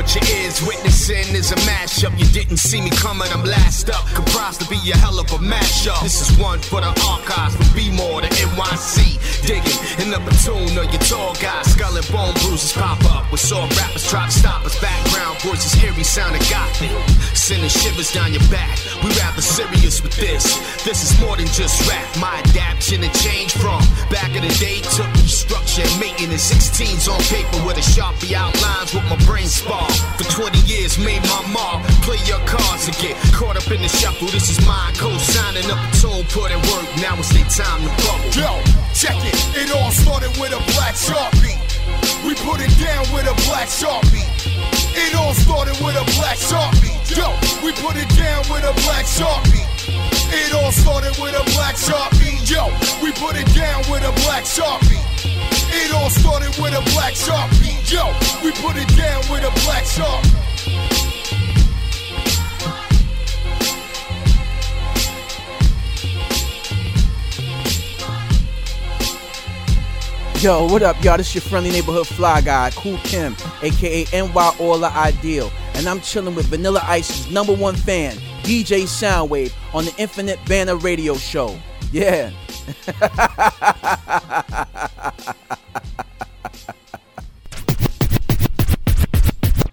Speaker 8: What your ears witnessing is a mashup. You didn't see me coming, I'm last up. Comprised to be a hell of a mashup. This is one for the archives from B more to NYC. Digging in the platoon of your tall guys. Skull and bone bruises pop up. With saw rappers try to stop us. Background voices eerie sounding gothic. Sending shivers down your back. We rather serious with this. This is more than just rap. My adaptation and change from back in the day took structure and maintenance. 16s on paper with a sharpie outlines with my brain spark. For 20 years, made my mark. Play your cards and get caught up in the shuffle. This is my co-signing up a tune, put in work. Now it's their time to bubble.
Speaker 3: Yo, check it. It all started with a black sharpie. We put it down with a black sharpie. It all started with a black sharpie. Yo, we put it down with a black sharpie. It all started with a black sharpie. Yo, we put it down with a black sharpie. It all started with a black sharpie. Yo, we put it down with a black sharpie.
Speaker 9: Yo, what up, y'all? This your friendly neighborhood fly guy, Kool Kim, aka NY Orla Ideal, and I'm chilling with Vanilla Ice's number one fan, DJ Soundwave, on the Infinite Banter Radio Show. Yeah.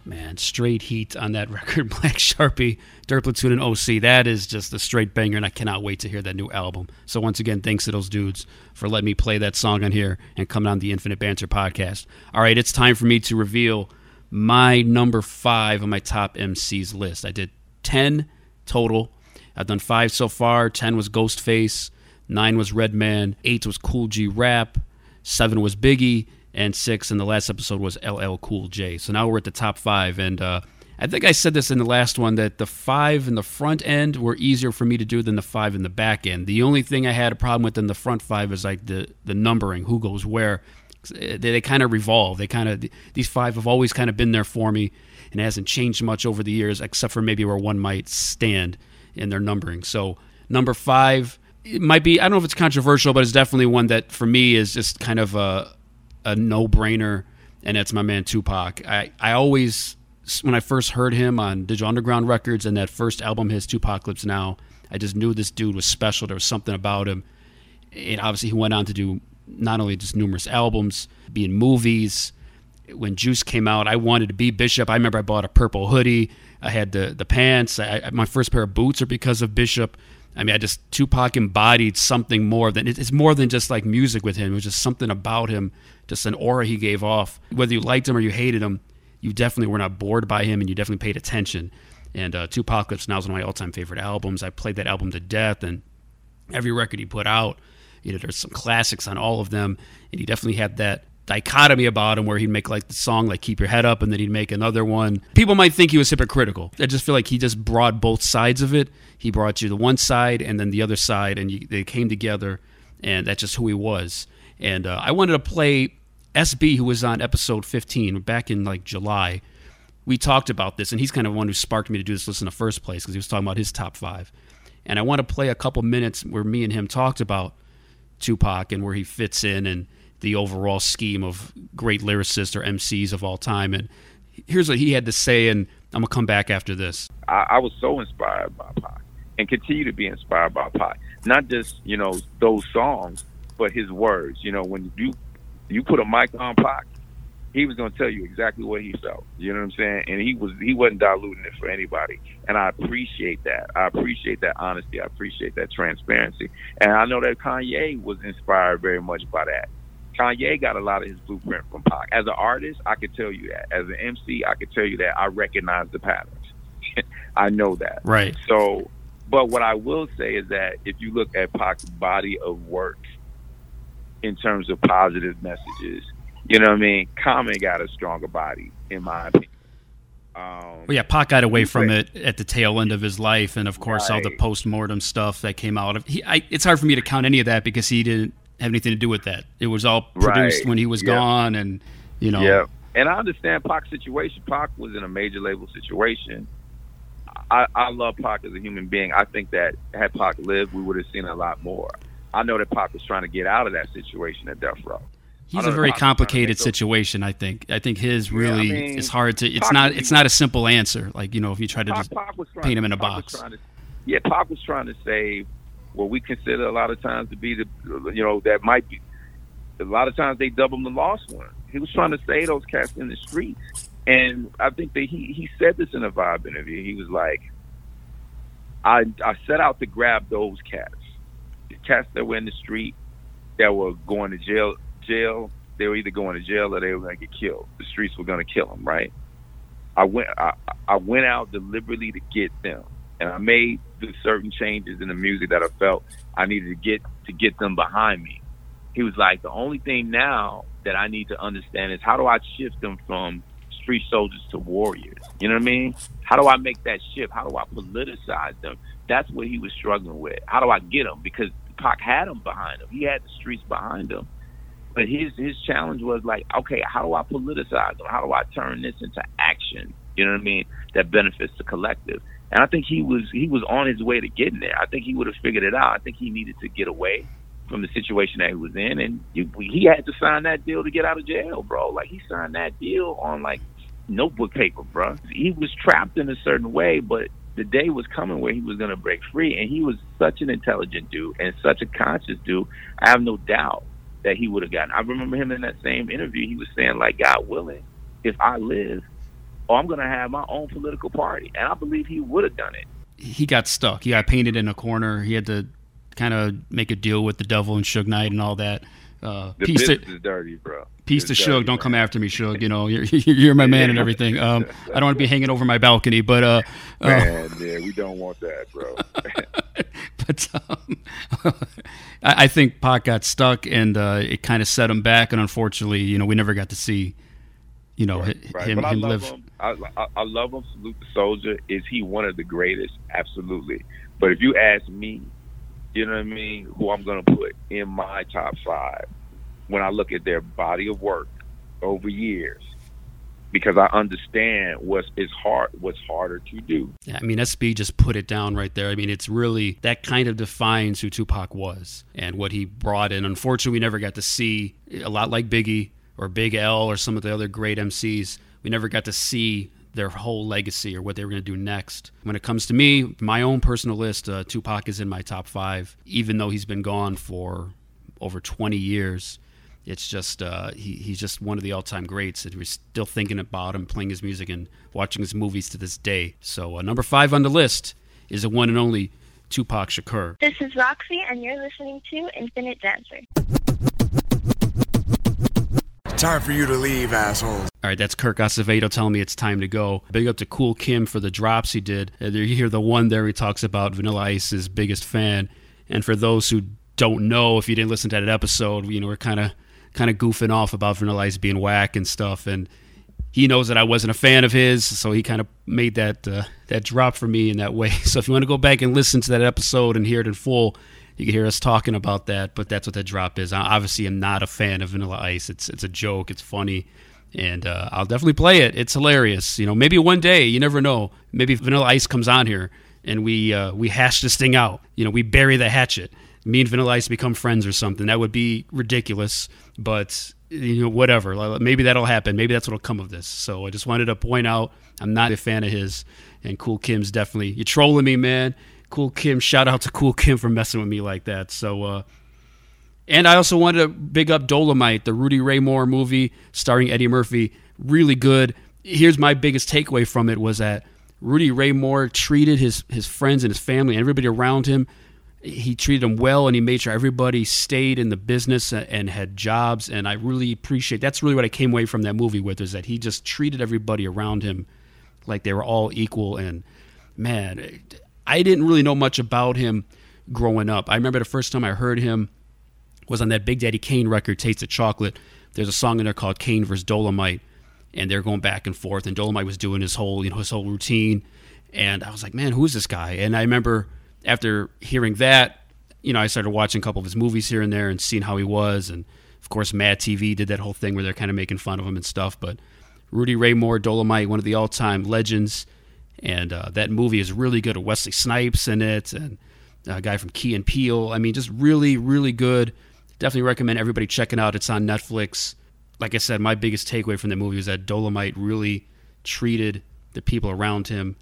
Speaker 1: Man, straight heat on that record, Black Sharpie, Dirt Platoon, and OC. That is just a straight banger, and I cannot wait to hear that new album. So once again, thanks to those dudes for letting me play that song on here and coming on the Infinite Banter podcast. All right, it's time for me to reveal my number five on my top MCs list. I did ten total. I've done five so far. Ten was Ghostface, nine was Redman, eight was Kool G Rap, seven was Biggie, and six in the last episode was LL Cool J. So now we're at the top five, and uh, I think I said this in the last one that the five in the front end were easier for me to do than the five in the back end. The only thing I had a problem with in the front five is like the the numbering, who goes where. They, they kind of revolve. They kind of these five have always kind of been there for me, and it hasn't changed much over the years, except for maybe where one might stand in their numbering. So number five, it might be I don't know if it's controversial, but it's definitely one that for me is just kind of a a no brainer, and that's my man Tupac. I I always when I first heard him on Digital Underground Records and that first album, his 2Pacalypse Now, I just knew this dude was special. There was something about him. And obviously, he went on to do not only just numerous albums, be in movies. When Juice came out, I wanted to be Bishop. I remember I bought a purple hoodie. I had the the pants. I, my first pair of boots are because of Bishop. I mean, I just Tupac embodied something more than it's more than just like music with him. It was just something about him, just an aura he gave off. Whether you liked him or you hated him, you definitely were not bored by him, and you definitely paid attention. And uh, now is one of my all-time favorite albums. I played that album to death, and every record he put out, you know, there's some classics on all of them, and he definitely had that dichotomy about him where he'd make like the song like keep your head up and then he'd make another one. People might think he was hypocritical. I just feel like he just brought both sides of it. He brought you the one side and then the other side and you, they came together and that's just who he was. And uh, i wanted to play sb who was on episode 15 back in like july. We talked about this and he's kind of one who sparked me to do this list in the first place because he was talking about his top five. And i want to play a couple minutes where me and him talked about tupac and where he fits in and the overall scheme of great lyricists or MCs of all time. And here's what he had to say, and I'm gonna come back after this.
Speaker 10: I, I was so inspired by Pac, and continue to be inspired by Pac. Not just you know those songs, but his words. You know, when you you put a mic on Pac, he was gonna tell you exactly what he felt. You know what I'm saying? And he was he wasn't diluting it for anybody. And I appreciate that. I appreciate that honesty. I appreciate that transparency. And I know that Kanye was inspired very much by that. Kanye got a lot of his blueprint from Pac. As an artist, I could tell you that. As an MC, I could tell you that I recognize the patterns. I know that.
Speaker 1: Right.
Speaker 10: So, but what I will say is that if you look at Pac's body of work in terms of positive messages, you know what I mean? Common got a stronger body, in my opinion.
Speaker 1: Um, well, yeah, Pac got away from it at the tail end of his life, and of course, right. all the post mortem stuff that came out of. He, I, it's hard for me to count any of that because he didn't have anything to do with that. It was all produced
Speaker 10: right.
Speaker 1: when he was yep. gone, and you know.
Speaker 10: Yeah, and I understand Pac's situation. Pac was in a major label situation. I, I love Pac as a human being. I think that had Pac lived, we would have seen a lot more. I know that Pac was trying to get out of that situation at Death Row.
Speaker 1: He's a very complicated situation. I think. I think his really yeah, I mean, it's hard to. It's Pac not. It's not a simple answer. Like you know, if you try to Pac, just paint him in a box.
Speaker 10: To, yeah, Pac was trying to save what we consider a lot of times to be the, you know, that might be. A lot of times they double the lost one. He was trying to save those cats in the streets, and I think that he he said this in a vibe interview. He was like, "I I set out to grab those cats, the cats that were in the street, that were going to jail. Jail. They were either going to jail or they were going to get killed. The streets were going to kill them. Right. I went I, I went out deliberately to get them and I made the certain changes in the music that I felt I needed to get to get them behind me. He was like, the only thing now that I need to understand is how do I shift them from street soldiers to warriors? You know what I mean? How do I make that shift? How do I politicize them? That's what he was struggling with. How do I get them? Because Pac had them behind him. He had the streets behind him. But his his challenge was like, okay, how do I politicize them? How do I turn this into action? You know what I mean? That benefits the collective. And I think he was he was on his way to getting there. I think he would have figured it out. I think he needed to get away from the situation that he was in, and he had to sign that deal to get out of jail, bro. Like he signed that deal on like notebook paper, bro. He was trapped in a certain way, but the day was coming where he was going to break free, and he was such an intelligent dude and such a conscious dude. I have no doubt that he would have gotten. I remember him in that same interview. He was saying, like, God willing, if I live, or I'm going to have my own political party. And I believe he would have done it.
Speaker 1: He got stuck. He got painted in a corner. He had to kind of make a deal with the devil and Suge Knight and all that. Uh,
Speaker 10: The
Speaker 1: peace to
Speaker 10: is dirty, bro.
Speaker 1: peace
Speaker 10: It's
Speaker 1: to
Speaker 10: dirty,
Speaker 1: Suge. Don't come after me, Suge. You know you're you're my man and everything. Um, I don't want to be hanging over my balcony, but uh, uh
Speaker 10: Man, yeah, we don't want that, bro.
Speaker 1: but um, I, I think Pac got stuck, and uh, it kind of set him back. And unfortunately, you know, we never got to see, you know, hi-
Speaker 10: right.
Speaker 1: him him live.
Speaker 10: him. I, I, love him. Salute the soldier. Is he one of the greatest? Absolutely. But if you ask me, you know what I mean, who I'm going to put in my top five when I look at their body of work over years, because I understand what's hard, what's harder to do.
Speaker 1: Yeah, I mean, SB just put it down right there. I mean, it's really that kind of defines who Tupac was and what he brought in. Unfortunately, we never got to see a lot like Biggie or Big L or some of the other great MCs. We never got to see their whole legacy or what they were going to do next. When it comes to me, my own personal list, uh, Tupac is in my top five, even though he's been gone for over 20 years. It's just uh, he, he's just one of the all-time greats, and we're still thinking about him, playing his music, and watching his movies to this day. So uh, number five on the list is the one and only Tupac Shakur.
Speaker 11: This is Roxy, and you're listening to Infinite Banter.
Speaker 12: Time for you to leave, assholes.
Speaker 1: All right, that's Kirk Acevedo telling me it's time to go. Big up to Kool Kim for the drops he did. Uh, You hear the one there he talks about Vanilla Ice's biggest fan. And for those who don't know, if you didn't listen to that episode, you know we're kind of kind of goofing off about Vanilla Ice being whack and stuff. And he knows that I wasn't a fan of his, so he kind of made that uh, that drop for me in that way. So if you want to go back and listen to that episode and hear it in full, you can hear us talking about that. But that's what that drop is. I obviously am not a fan of Vanilla Ice. It's it's a joke. It's funny, and uh, I'll definitely play it. It's hilarious. You know, maybe one day you never know. Maybe Vanilla Ice comes on here and we uh, we hash this thing out. You know, we bury the hatchet. Me and Vanilla Ice become friends or something. That would be ridiculous, but you know, whatever. Maybe that'll happen. Maybe that's what'll come of this. So I just wanted to point out I'm not a fan of his, and Kool Kim's definitely you're trolling me, man. Kool Kim, shout out to Kool Kim for messing with me like that. So, uh, and I also wanted to big up Dolomite, the Rudy Ray Moore movie starring Eddie Murphy. Really good. Here's my biggest takeaway from it was that Rudy Ray Moore treated his his friends and his family and everybody around him. He treated them well, and he made sure everybody stayed in the business and had jobs. And I really appreciate. That's really what I came away from that movie with is that he just treated everybody around him like they were all equal. And man, I didn't really know much about him growing up. I remember the first time I heard him was on that Big Daddy Kane record, Taste of Chocolate. There's a song in there called Kane vs. Dolomite, and they're going back and forth. And Dolomite was doing his whole, you know, his whole routine. And I was like, man, who's this guy? And I remember after hearing that, you know, I started watching a couple of his movies here and there and seeing how he was. And of course, Mad TV did that whole thing where they're kind of making fun of him and stuff. But Rudy Ray Moore, Dolomite, one of the all-time legends, and uh, that movie is really good. Wesley Snipes in it, and a guy from Key and Peele. I mean, just really, really good. Definitely recommend everybody checking out. It's on Netflix. Like I said, my biggest takeaway from the movie was that Dolomite really treated the people around him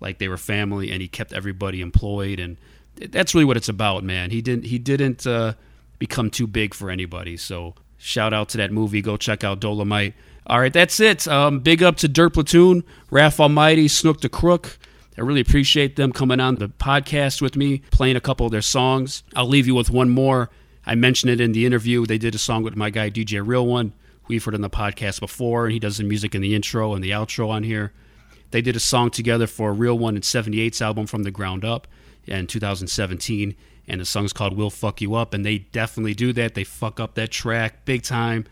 Speaker 1: like they were family, and he kept everybody employed, and that's really what it's about, man. He didn't he didn't uh, become too big for anybody. So shout out to that movie. Go check out Dolomite. All right, that's it. Um, big up to Dirt Platoon, Raph Almighty, Snook the Crook. I really appreciate them coming on the podcast with me, playing a couple of their songs. I'll leave you with one more. I mentioned it in the interview. They did a song with my guy DJ Real One. We've heard on the podcast before, and he does the music in the intro and the outro on here. They did a song together for Real One and 78's album From the Ground Up in 2017, and the song's called We'll Fuck You Up, and they definitely do that. They fuck up that track big time.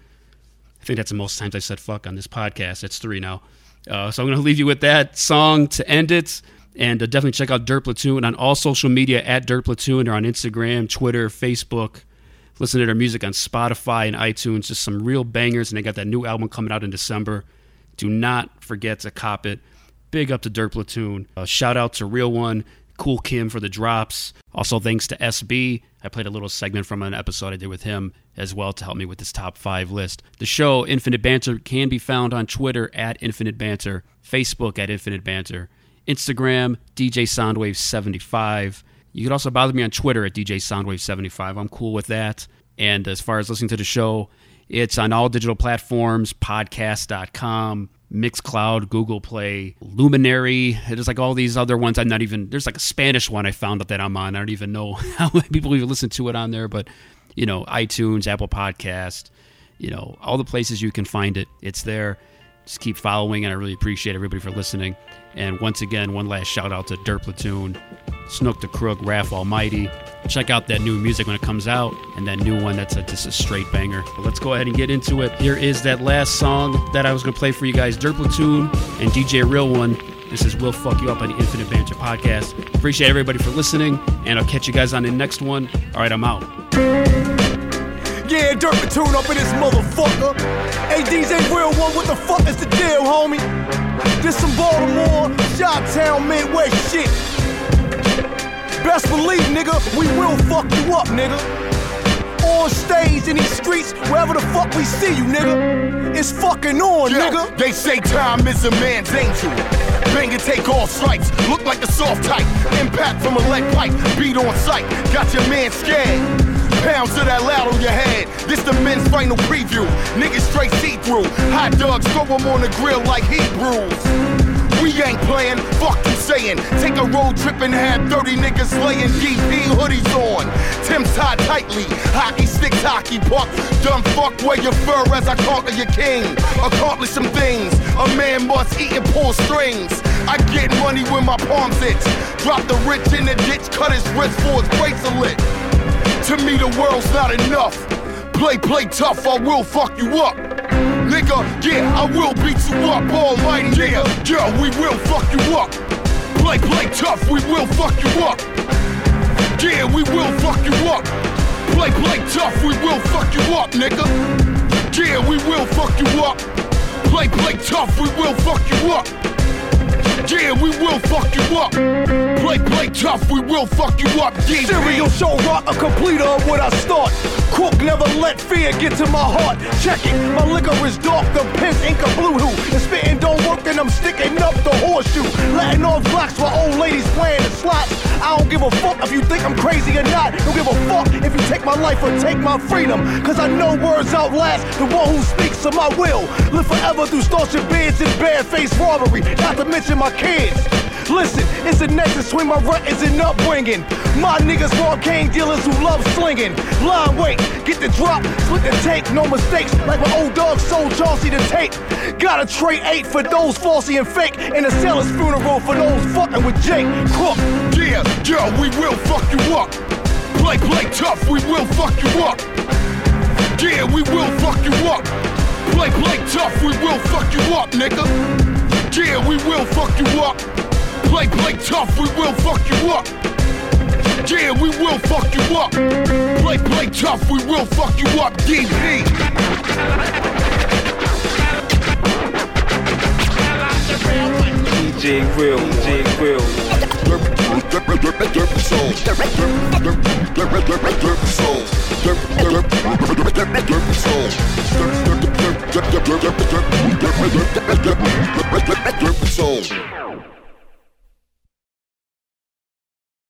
Speaker 1: I think that's the most times I said fuck on this podcast. That's three now. Uh, so I'm going to leave you with that song to end it. And uh, definitely check out Dirt Platoon on all social media at Dirt Platoon. They're on Instagram, Twitter, Facebook. Listen to their music on Spotify and iTunes. Just some real bangers. And they got that new album coming out in December. Do not forget to cop it. Big up to Dirt Platoon. Uh, shout out to Real One, Kool Kim for the drops. Also, thanks to SB. I played a little segment from an episode I did with him as well to help me with this top five list. The show, Infinite Banter, can be found on Twitter at Infinite Banter, Facebook at Infinite Banter, Instagram, DJ Soundwave75. You can also bother me on Twitter at DJ Soundwave75. I'm cool with that. And as far as listening to the show, it's on all digital platforms, podcast.com, Mixcloud, Google Play, Luminary. There's like all these other ones. I'm not even, there's like a Spanish one I found out that I'm on. I don't even know how many people even listen to it on there, but you know, iTunes, Apple Podcast, you know, all the places you can find it. It's there. Just keep following, and I really appreciate everybody for listening. And once again, one last shout out to Dirt Platoon, Snook the Crook, Raph Almighty. Check out that new music when it comes out, and that new one that's a, just a straight banger. But let's go ahead and get into it. Here is that last song that I was going to play for you guys Dirt Platoon and DJ Real One. This is Will Fuck You Up on the Infinite Banter Podcast. Appreciate everybody for listening, and I'll catch you guys on the next one. All right, I'm out.
Speaker 4: Yeah, Dirt Platoon up in this motherfucker. Hey, DJ Real One, what the fuck is the deal, homie? This some Baltimore, Shot-Town, Midwest shit. Best believe, nigga, we will fuck you up, nigga. On stage, in these streets, wherever the fuck we see you, nigga. It's fucking on,
Speaker 3: Yo,
Speaker 4: nigga.
Speaker 3: They say time is a man's angel. Bang and take all strikes. Look like a soft type. Impact from a lead pipe. Beat on sight. Got your man scared. Pounds of that loud on your head. This the men's final preview. Niggas straight see through. Hot dogs throw 'em on the grill like Hebrews. We ain't playing, fuck you saying. Take a road trip and have 30 niggas laying DP hoodies on. Tim's tied tightly, hockey stick, hockey puck. Dumb fuck, wear your fur as I conquer your king. Accomplish some things, a man must eat and pull strings. I get money when my palms itch. Drop the rich in the ditch, cut his wrist for his bracelet. To me, the world's not enough. Play, play tough, I will fuck you up. Nigga, yeah, I will beat you up, almighty nigga. Yeah, we will fuck you up. Play, play tough, we will fuck you up. Yeah, we will fuck you up. Play, play tough, we will fuck you up, nigga. Yeah, we will fuck you up. Play, play tough, we will fuck you up. Yeah, we will fuck you up. Play, play tough, we will fuck you up. DP.
Speaker 4: Serial show rock, a completer of what I start. Crook never let fear get to my heart. Check it, my liquor is dark, the piss ink a blue hue. And spitting don't work, then I'm sticking up the horseshoe. Letting off blocks while old ladies playing the slots. I don't give a fuck if you think I'm crazy or not. Don't give a fuck if you take my life or take my freedom. Cause I know words outlast the one who speaks to my will. Live forever through starched beards and barefaced robbery. Not to mention my kids. Listen, it's a nexus between my renters an upbringing. My niggas want cane dealers who love slinging. Line wait, get the drop, split the take, no mistakes. Like my old dog sold Chauncey the tape. Got a tray eight for those falsy and fake, and a sailor's funeral for those fucking with Jake Crook.
Speaker 3: Yeah, yeah, we will fuck you up. Play, play tough, we will fuck you up. Yeah, we will fuck you up. Play, play tough, we will fuck you up, nigga. Yeah, we will fuck you up. Play, play tough, we will fuck you up. Yeah, we will fuck you up. Play, play tough, we will fuck you up. DP.
Speaker 10: DJ Real, DJ Real.
Speaker 3: Soul. Soul.